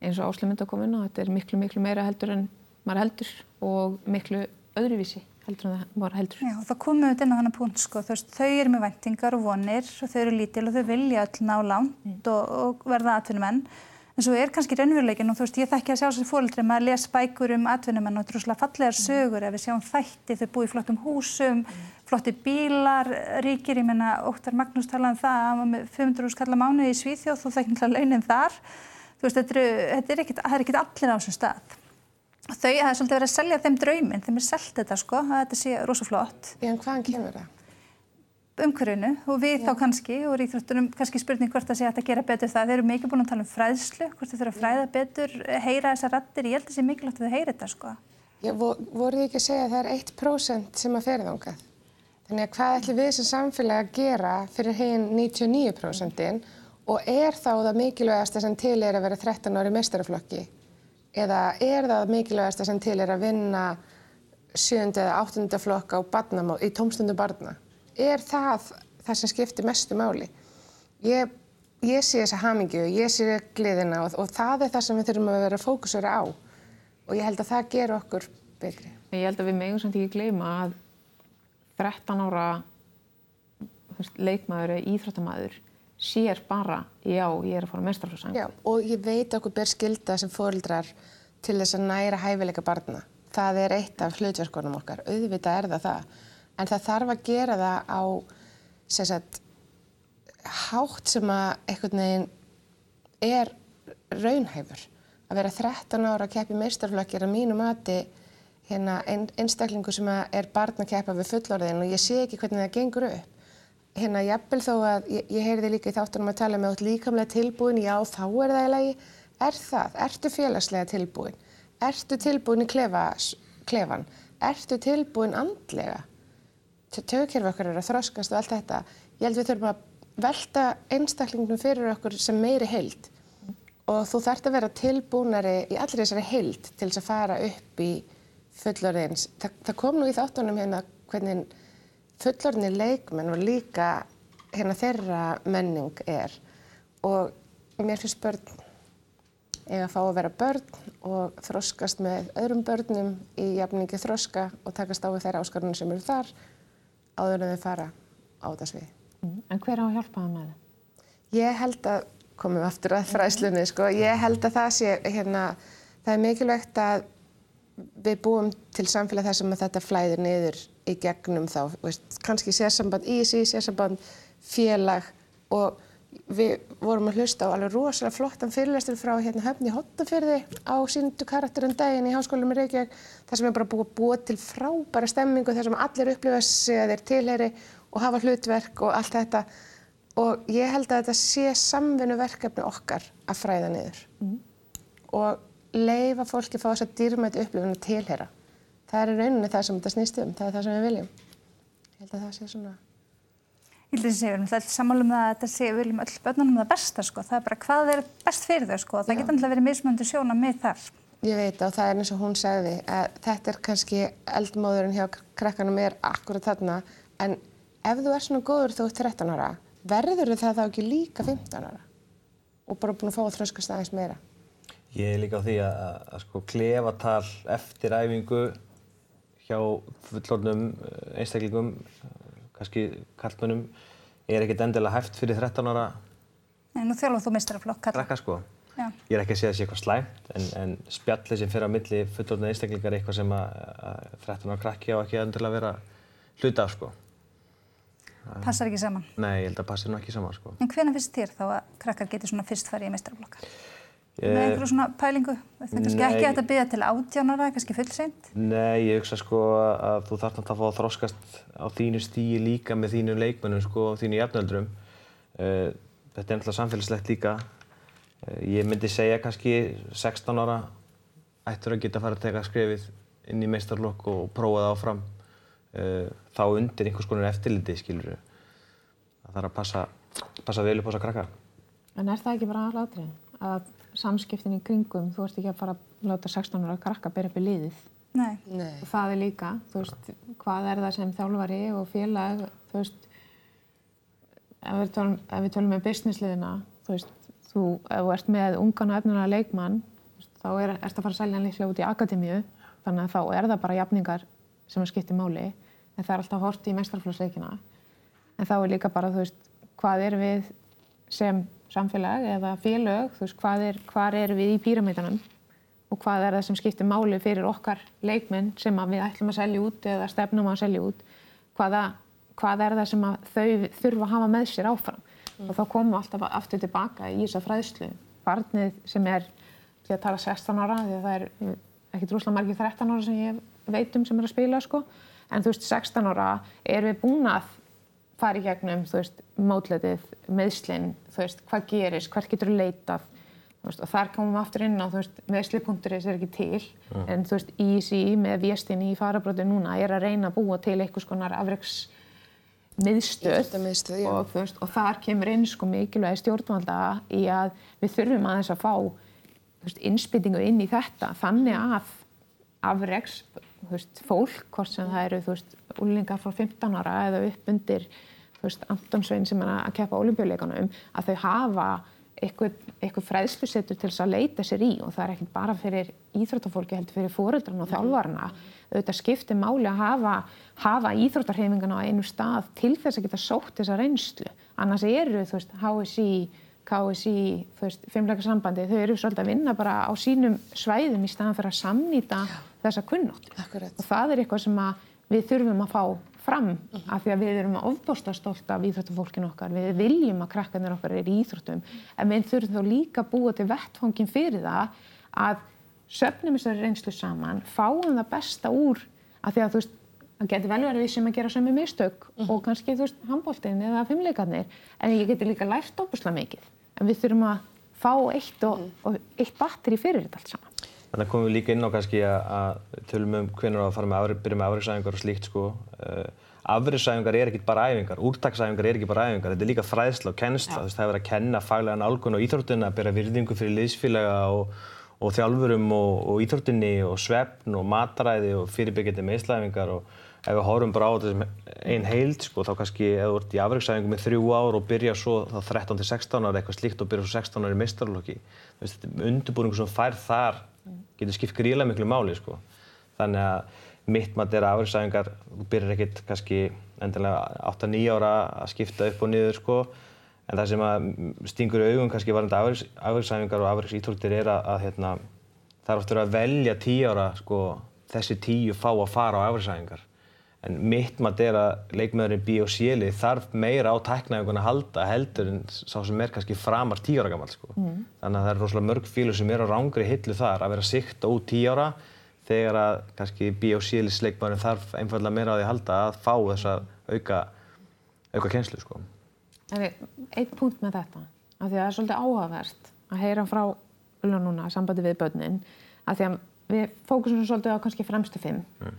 eins og Áslu myndi að koma inn á þetta er miklu miklu meira heldur en maður heldur og miklu öðruvísi heldur en það maður heldur. Já, það komum við inn á þannig punkt sko, þú veist, þau eru með væntingar og vonir og þau eru lítil og þau vilja öll ná langt og, og verða atvinnumenn en svo er kannski raunveruleikin og þú veist, ég þekki að sjá þessi fólkdri með að lesa bækur um atvinnumenn og drúslega fallegar sögur ef við sjáum þætti, þau búi í flottum húsum, flotti bílar, ríkir, ég menna, Óttar Magnús talaði um það að hann var með 500 skalla mánuði í Svíþjóð og þekki náttúrulega launin þar, þú veist, þetta er, ekkit, það er ekkit allir á þessum stað. Þau, það er svolítið verið að selja þeim drauminn, þeim er selgt þetta sko, þetta sé rosa flott. Já, en hvaðan kemur það? Umhverfinu og við Já. þá kannski og ríþróttunum kannski spurning hvort það sé að gera betur það. Þeir eru mikið búin að tala um fræðslu, hvort þau þurfa að fræða betur, heyra þessar rattir. Ég held að sé mikilvægt að þau heyra þetta sko. Já, voruð þið ekki að segja að það er 1% sem að ferða ánga? Þannig að hvað ætlum við sem samfélag að gera fyrir heginn 99% og er þá það mikilvægast sem til er að vera 13 ári mestaraflokki? Eða er það mikilvægast sem til er að vinna 7. eða 8. flokk á barnamá, í tómstundu barna? Er það það sem skiptir mestu máli. Ég, ég sé þessa hamingju, ég sé gleðina og, og það er það sem við þurfum að vera fókusera á og ég held að það ger okkur betri. Ég held að við megum samt ekki gleyma að 13 ára leikmaður eða íþróttamæður sér bara, já, ég er að fara mestrarflóðsang. Já, og ég veit okkur ber skilda sem fórildrar til þess að næra hæfileika barna. Það er eitt af hlutverkunum okkar, auðvitað er það það en það þarf að gera það á sagt, hátt sem að einhvern veginn er raunhæfur. Að vera 13 ára að keppi meistarflökkir að mínu mati hérna, einstaklingu sem er barn að keppa við fullorðin og ég sé ekki hvernig það gengur upp. Hérna, jafnvel þó að ég, ég heyrði líka í þáttunum að tala með út líkamlega tilbúin, já þá er það í lagi. Er það? Ertu félagslega tilbúin? Ertu tilbúin í klefa, klefan? Ertu tilbúin andlega? Tögkerfi okkar eru að þroskast og allt þetta. Ég held við þurfum að velta einstaklingnum fyrir okkur sem meiri heild og þú þarfst að vera tilbúnari í allir þessari heild til þess að fara upp í fullorðins. Þa, það kom nú í þáttunum hérna hvernig fullorðinni leikmenn og líka hérna þeirra menning er og mér finnst börn eiga að fá að vera börn og þroskast með öðrum börnum í jafningi þroska og takast á við þeirra áskarunum sem eru þar áður en þau fara á þetta svið. Mm. En hver á að hjálpa það með það? Ég held að, komum við aftur að fræslunni, sko, ég held að það sé, hérna, það er mikilvægt að við búum til samfélag þar sem þetta flæðir niður í gegnum þá, veist, kannski sérsamband, ísi, sérsamband, félag og við vorum að hlusta á alveg rosalega flottan fyrirlestur frá hérna höfni Hottafyrði á síndu karakterum daginn í háskólum í Reykjavík þar sem er bara búið að búa til frábæra stemmingu þar sem allir upplifa sig að þeir tilheyri og hafa hlutverk og allt þetta og ég held að þetta sé samvinnu verkefni okkar að fræða niður mm. og leifa fólki fá þess að dýrmæti upplifinu að tilheyra. Það er rauninni það sem þetta snýst um, það er það sem við viljum. Ég held að það sé svona Ég held að það sé, við erum alltaf sammálum að þetta sé, við viljum öll börnunum það besta sko, það er bara hvað er best fyrir þau sko, það geta alltaf verið mismöndi sjóna með þar. Ég veit og það er eins og hún segði að þetta er kannski eldmóðurinn hjá krakkanum er akkurat þarna en ef þú er svona góður þú ert 13 ára, verður það þá ekki líka 15 ára og bara búin að fá að þröskast aðeins meira? Ég er líka á því að, að, að sko klefatal eftir æfingu hjá fullornum eh, einstaklingum kannski kallmönnum er ekkert endilega hæft fyrir 13 ára Nei, nú þjálfum þú mistaraflokk kalla. Krakka sko. Já. Ég er ekki að segja sé eitthvað slæmt en, en spjallið sem fyrir á milli fullorðna einstaklingar er eitthvað sem að, að 13 ára krakki á ekki endilega vera hluta af sko. Passar ekki saman? Nei, ég held að passir nú ekki saman sko. En hvena finnst þér þá að krakkar geti svona fyrst farið í mistaraflokka? Með einhverju svona pælingu? Það er kannski ekki að þetta byggja til átjánara, kannski fullseint? Nei, ég hugsa sko að þú þarf náttúrulega að fá að þroskast á þínu stíi líka með þínu leikmennum sko, á þínu jafnöldrum. Uh, þetta er náttúrulega samfélagslegt líka. Uh, ég myndi segja kannski 16 ára ættur að geta að fara að teka skrefið inn í meistarlokk og prófa það áfram. Uh, þá undir einhvers konar eftirliti, skilur við. Það þarf að passa, passa vel upp á þessa krakka. En er það ekki bara aðlátrið? Að samskiptin í kringum, þú ert ekki að fara að láta 16 ára krakka byrja upp í liðið. Nei. Nei. Það er líka, þú veist, hvað er það sem þjálfari og félag, þú veist, ef við tölum, ef við tölum með businessliðina, þú veist, þú, ef þú ert með ungan og efnilega leikmann, veist, þá er, ert að fara að selja hann líklega út í akademíu, þannig að þá er það bara jafningar sem er skipt í máli, en það er alltaf hort í mestrarflóðsleikina. En þá er líka bara, þú veist, hvað er við sem samfélag eða félög, þú veist, hvað er, hvað er við í píramítanum og hvað er það sem skiptir máli fyrir okkar leikmenn sem við ætlum að selja út eða stefnum að selja út, hvaða, hvað er það sem þau þurfa að hafa með sér áfram. Mm. Og þá komum við alltaf aftur tilbaka í þessa fræðslu. Barnið sem er, því að tala 16 ára, því að það er ekki drúslega margir 13 ára sem ég veit um sem er að spila, sko. En þú veist, 16 ára er við búin að fara í gegnum, þú veist, mótletið, meðslinn, þú veist, hvað gerist, hvert getur þú leitað, þú veist, og þar komum við aftur inn á, þú veist, meðsli.is er ekki til, mm. en þú veist, ESI með vjestinni í farabróti núna er að reyna að búa til einhvers konar afreiks miðstöð og, veist, og þar kemur inn sko mikilvægi stjórnvalda í að við þurfum aðeins að fá veist, innspýtingu inn í þetta þannig að afreiks veist, fólk, hvort sem það eru úlingar frá 15 ára eða upp undir Antonsvein sem er að keppa olimpíuleikanum að þau hafa eitthvað fræðslusettur til þess að leita sér í og það er ekki bara fyrir íþróttafólki heldur fyrir fóröldran og þjálfarna auðvitað skiptir máli að hafa, hafa íþróttarhefingana á einu stað til þess að geta sótt þessa reynslu. Annars eru þú veist HSI, KSI fimmleikarsambandi þau eru svolítið að vinna bara á sínum svæðum í staðan fyrir að samnýta þessa kunnótt og það er eitthvað sem við þurfum að fá fram uh -huh. af því að við erum ofbósta stolt af íþróttufólkinu okkar, við viljum að krakkarnir okkar er í íþróttum. En við þurfum þá líka að búa til vettfangin fyrir það að söfnum þessari reynslu saman, fáum það besta úr af því að þú veist það getur vel verið við sem að gera sömu mistök -huh. og kannski þú veist handbóltinn eða fimmleikarnir en ég getur líka lært óbúslega mikið en við þurfum að fá eitt og, -huh. og eitt batteri fyrir þetta allt saman. Þannig komum við líka inn á kannski að tölum um hvernig það fara með afri, byrja með afriðsæfingar og slíkt sko. Uh, afriðsæfingar er ekki bara æfingar, úrtaksæfingar er ekki bara æfingar, þetta er líka fræðsla og kennsla. Ja. Það er verið að kenna faglega nálgun og íþróttunna, að byrja virðingu fyrir liðsfélaga og, og þjálfurum og, og íþróttunni og svefn og matræði og fyrirbyggjandi meðslæfingar og ef við horfum bara á þetta einn heild sko, þá kannski ef þú ert í afriðsæfingu með þrjú ár og byrja svo þá 13-16 ára eitthvað slíkt og byrja svo 16 ára í meistarlokki, undirbúningu sem fær þar getur skipt gríðilega miklu máli sko. Þannig að mitt maður er að afriðsæfingar, þú byrjar ekkert kannski endilega 8-9 ára að skipta upp og niður sko. En það sem að stingur í augum kannski varðandi afriðsæfingar og afriðsítróttir er að, að hérna, það er oftur að velja 10 ára sko, þessi 10 fá að fara á afriðsæfingar. En mitt maður er að leikmöðurinn bí og síli þarf meira á tæknaðingun að halda heldur en sá sem er kannski framar 10 ára gammal sko. Mm. Þannig að það er rosalega mörg fílur sem er á rángri hillu þar að vera sikta út 10 ára þegar að kannski bí og sílis leikmöðurinn þarf einfallega meira á því að halda að fá þessa auka, auka kjenslu sko. Einn punkt með þetta, af því að það er svolítið áhugavert að heyra frá Ulla núna sambandi við börnin, af því að við fókusum svolítið á kannski fremstu fimm, mm.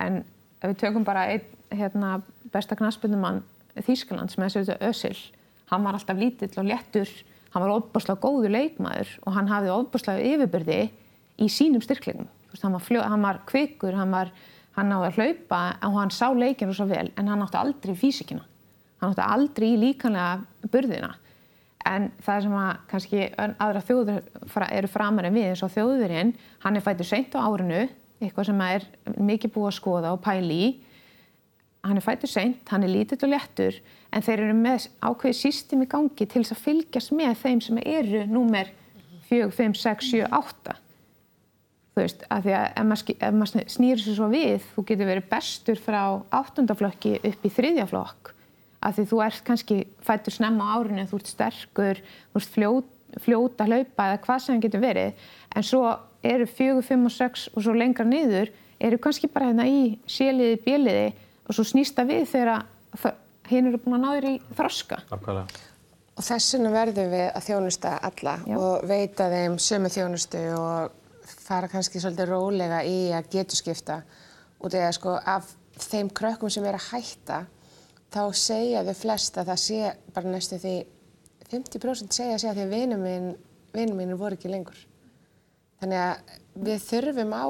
En ef við tökum bara einn hérna, besta knaspunumann Þýskaland sem er þessu Össil hann var alltaf lítill og léttur. Hann var ofbúrslega góðu leikmaður og hann hafði ofbúrslega yfirbyrði í sínum styrklegum hann var, fljó, hann var kvikur, hann, var, hann náði að hlaupa og hann sá leikinu svo vel en hann átti aldrei físikina. Hann átti aldrei líkanlega börðina en það sem að kannski aðra þjóður eru framar en við eins og þjóðurinn hann er fættur seint á árinu eitthvað sem er mikið búið að skoða og pæli í. Hann er fættur seint, hann er lítill og léttur en þeir eru með ákveði system í gangi til þess að fylgjast með þeim sem eru númer 4, 5, 6, 7, 8. Þú veist, af því að ef maður, ef maður snýr sér svo við, þú getur verið bestur frá áttundaflokki upp í þriðjaflokk af því þú ert kannski fættur snemma á árinu, þú ert sterkur, þú ert fljót, fljóta hlaupa eða hvað sem getur verið en svo eru fjögur, fimm og sex og svo lengra niður eru kannski bara hérna í séliði, bjeliði og svo snýsta við þegar hinn eru búin að náður í þroska. Akkurat. Og þessuna verðum við að þjónusta alla Já. og veita þeim sömu þjónustu og fara kannski svolítið rólega í að getu skipta og þegar sko af þeim krökkum sem er að hætta þá segja þau flest að það sé bara næstu því 50% segja að því að vinum minn, minn voru ekki lengur. Þannig að við þurfum á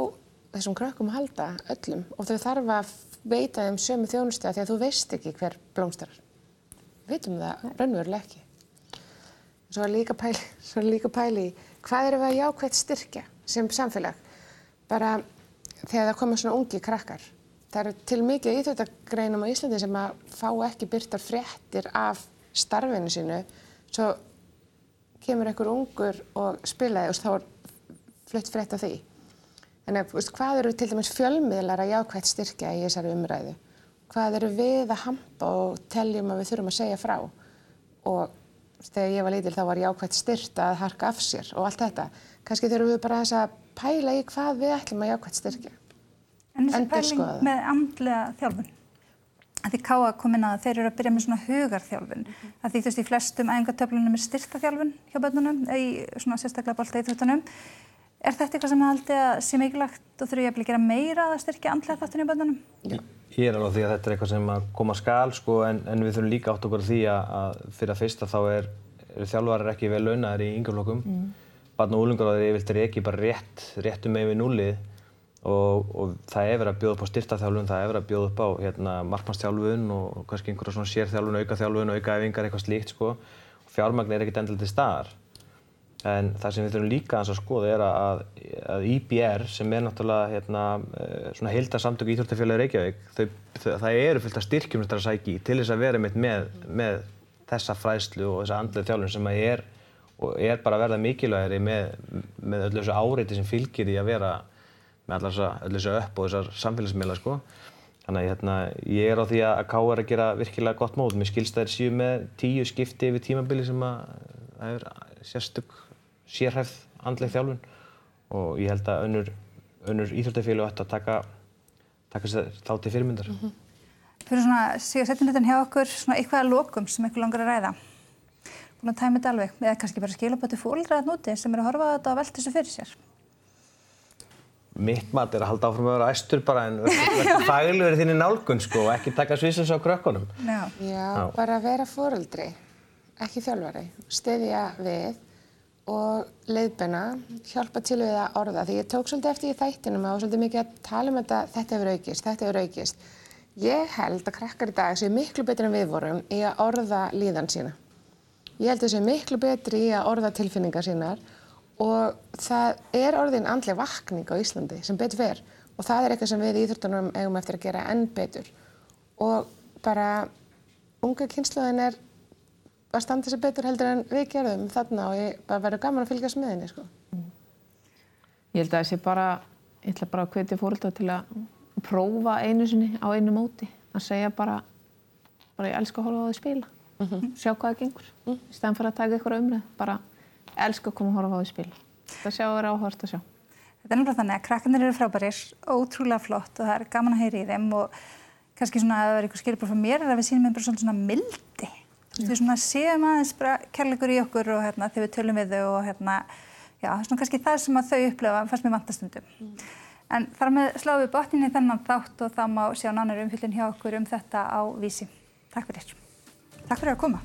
þessum krökkum að halda öllum og þau þarf að veita þeim sömu þjónustu að því að þú veist ekki hver blómstrar. vitum það raunverulega ekki. Svo er líka pæli, svo er líka pæli í hvað erum við að jákvæmt styrkja sem samfélag? Bara þegar það koma svona ungi krakkar. Það eru til mikið íþjóttagreinum á Íslandi sem að fá ekki byrtar fréttir af starfinu sínu. Svo kemur einhver ungur og spilaði og þá er flutt frétt af því. Þannig að hvað eru til dæmis fjölmiðlar að jákvæmt styrkja í þessari umræðu? Hvað eru við að hampa og teljum að við þurfum að segja frá? Og þegar ég var lítil þá var jákvæmt styrt að harka af sér og allt þetta. Kannski þurfum við bara þess að pæla í hvað við ætlum að jákvæmt styrkja. En þessi pæling með andlega þjálfun, að því Káa kom inn að þeir eru að byrja með svona hugarþjálfun, að því þú veist í flestum æfingatöflunum er styrtaþjálfun hjá börnunum, í svona sérstaklega bolta íþjóttunum. Er þetta eitthvað sem haldi að sé mikilvægt og þurfu ég að gera meira að styrkja andlega þáttun í börnunum? Ég er alveg því að þetta er eitthvað sem að koma skal sko, en, en við þurfum líka átt okkur því að, að fyrir að fyrsta þá er, eru þjálfarar ekki vel launaðir í yngjaflokkum. Mm. Barn og yfirlt er ekki bara rétt, réttum með við núlið og, og það er verið að bjóða upp á styrtaþjálfun, það er verið að bjóða upp á hérna, markmannsþjálfun og, kannski einhverja svona sérþjálfun, aukaþjálfun, aukaæfingar, eitthvað slíkt sko. Fjármagn er ekkert endilega til staðar. En það sem við þurfum líka að skoða er að, að IBR sem er náttúrulega hérna, eh, svona heildarsamtök Íþjóftafélagi Reykjavík, þau, það eru fullt af styrkjum þetta að sækja í til þess að vera með, með, með þessa fræðslu og þessa andlega þjálfun sem að er, er bara að verða mikilvægri með, með öllu þessu áreiti sem fylgir í að vera með allar öllu þessu upp og þessar samfélagsmiðla sko. Þannig að hérna, ég er á því að K er að gera virkilega gott mót. Mér skilst að þeir séu með tíu skipti yfir tímabili sem að það er sérstök sérhæfð andleg þjálfun og ég held að önnur, önnur íþjóftafélag ætti að taka, taka þá til fyrirmyndar. Fyrir svona síðan setjum hjá okkur svona eitthvað að lokum sem ykkur langar að ræða. Búin að tæma þetta alveg, eða kannski bara skila bæti fólkdraðat núti sem eru að horfa á þetta og velta þessu fyrir sér. Mitt mat er að halda áfram að vera æstur bara en verða faglegur í þinni nálgun sko og ekki taka svisins á krökkunum. Já. Já, bara vera fóruldri, ekki þjálfari, stiðja við og leiðbenna, hjálpa til við að orða. Því ég tók svolítið eftir í þættinum og svolítið mikið að tala um þetta, þetta hefur aukist, þetta hefur aukist. Ég held að krakkar í dag séu miklu betri en við vorum í að orða líðan sína. Ég held að það séu miklu betri í að orða tilfinningar sínar og það er orðin andleg vakning á Íslandi sem betur fer og það er eitthvað sem við í Íþróttunum eigum eftir að gera enn betur. Og bara unga kynsluðin er að standa sér betur heldur en við gerðum þarna og ég bara verður gaman að fylgjast með henni sko. Ég held að þessi bara, ég ætla bara að hvetja fóröldar til að prófa einu sinni á einu móti. Að segja bara, bara ég elska að horfa á því spila. Sjá hvað það gengur. Mm -hmm. Í stæðan fyrir að taka ykkur umræð. Bara elska að koma að horfa á því spila. Það sjá að vera áhört að sjá. Þetta er náttúrulega þannig að krakkarnir eru frábærir, ótrúlega flott og það er gaman að heyra í þeim og kannski svona að það er eitthvað skilur frá mér er að við sínum svona, svona mildi. Við svona séum aðeins kærleikur í okkur og hérna, þegar við tölum við þau og hérna, já, svona kannski það sem að þau upplifa, fannst mér vantastundum. Mm. En þar með sláum við botninni þennan þátt og þá má sjá nánar umfyllin hjá okkur um þetta á vísi. Takk fyrir. Takk fyrir að koma.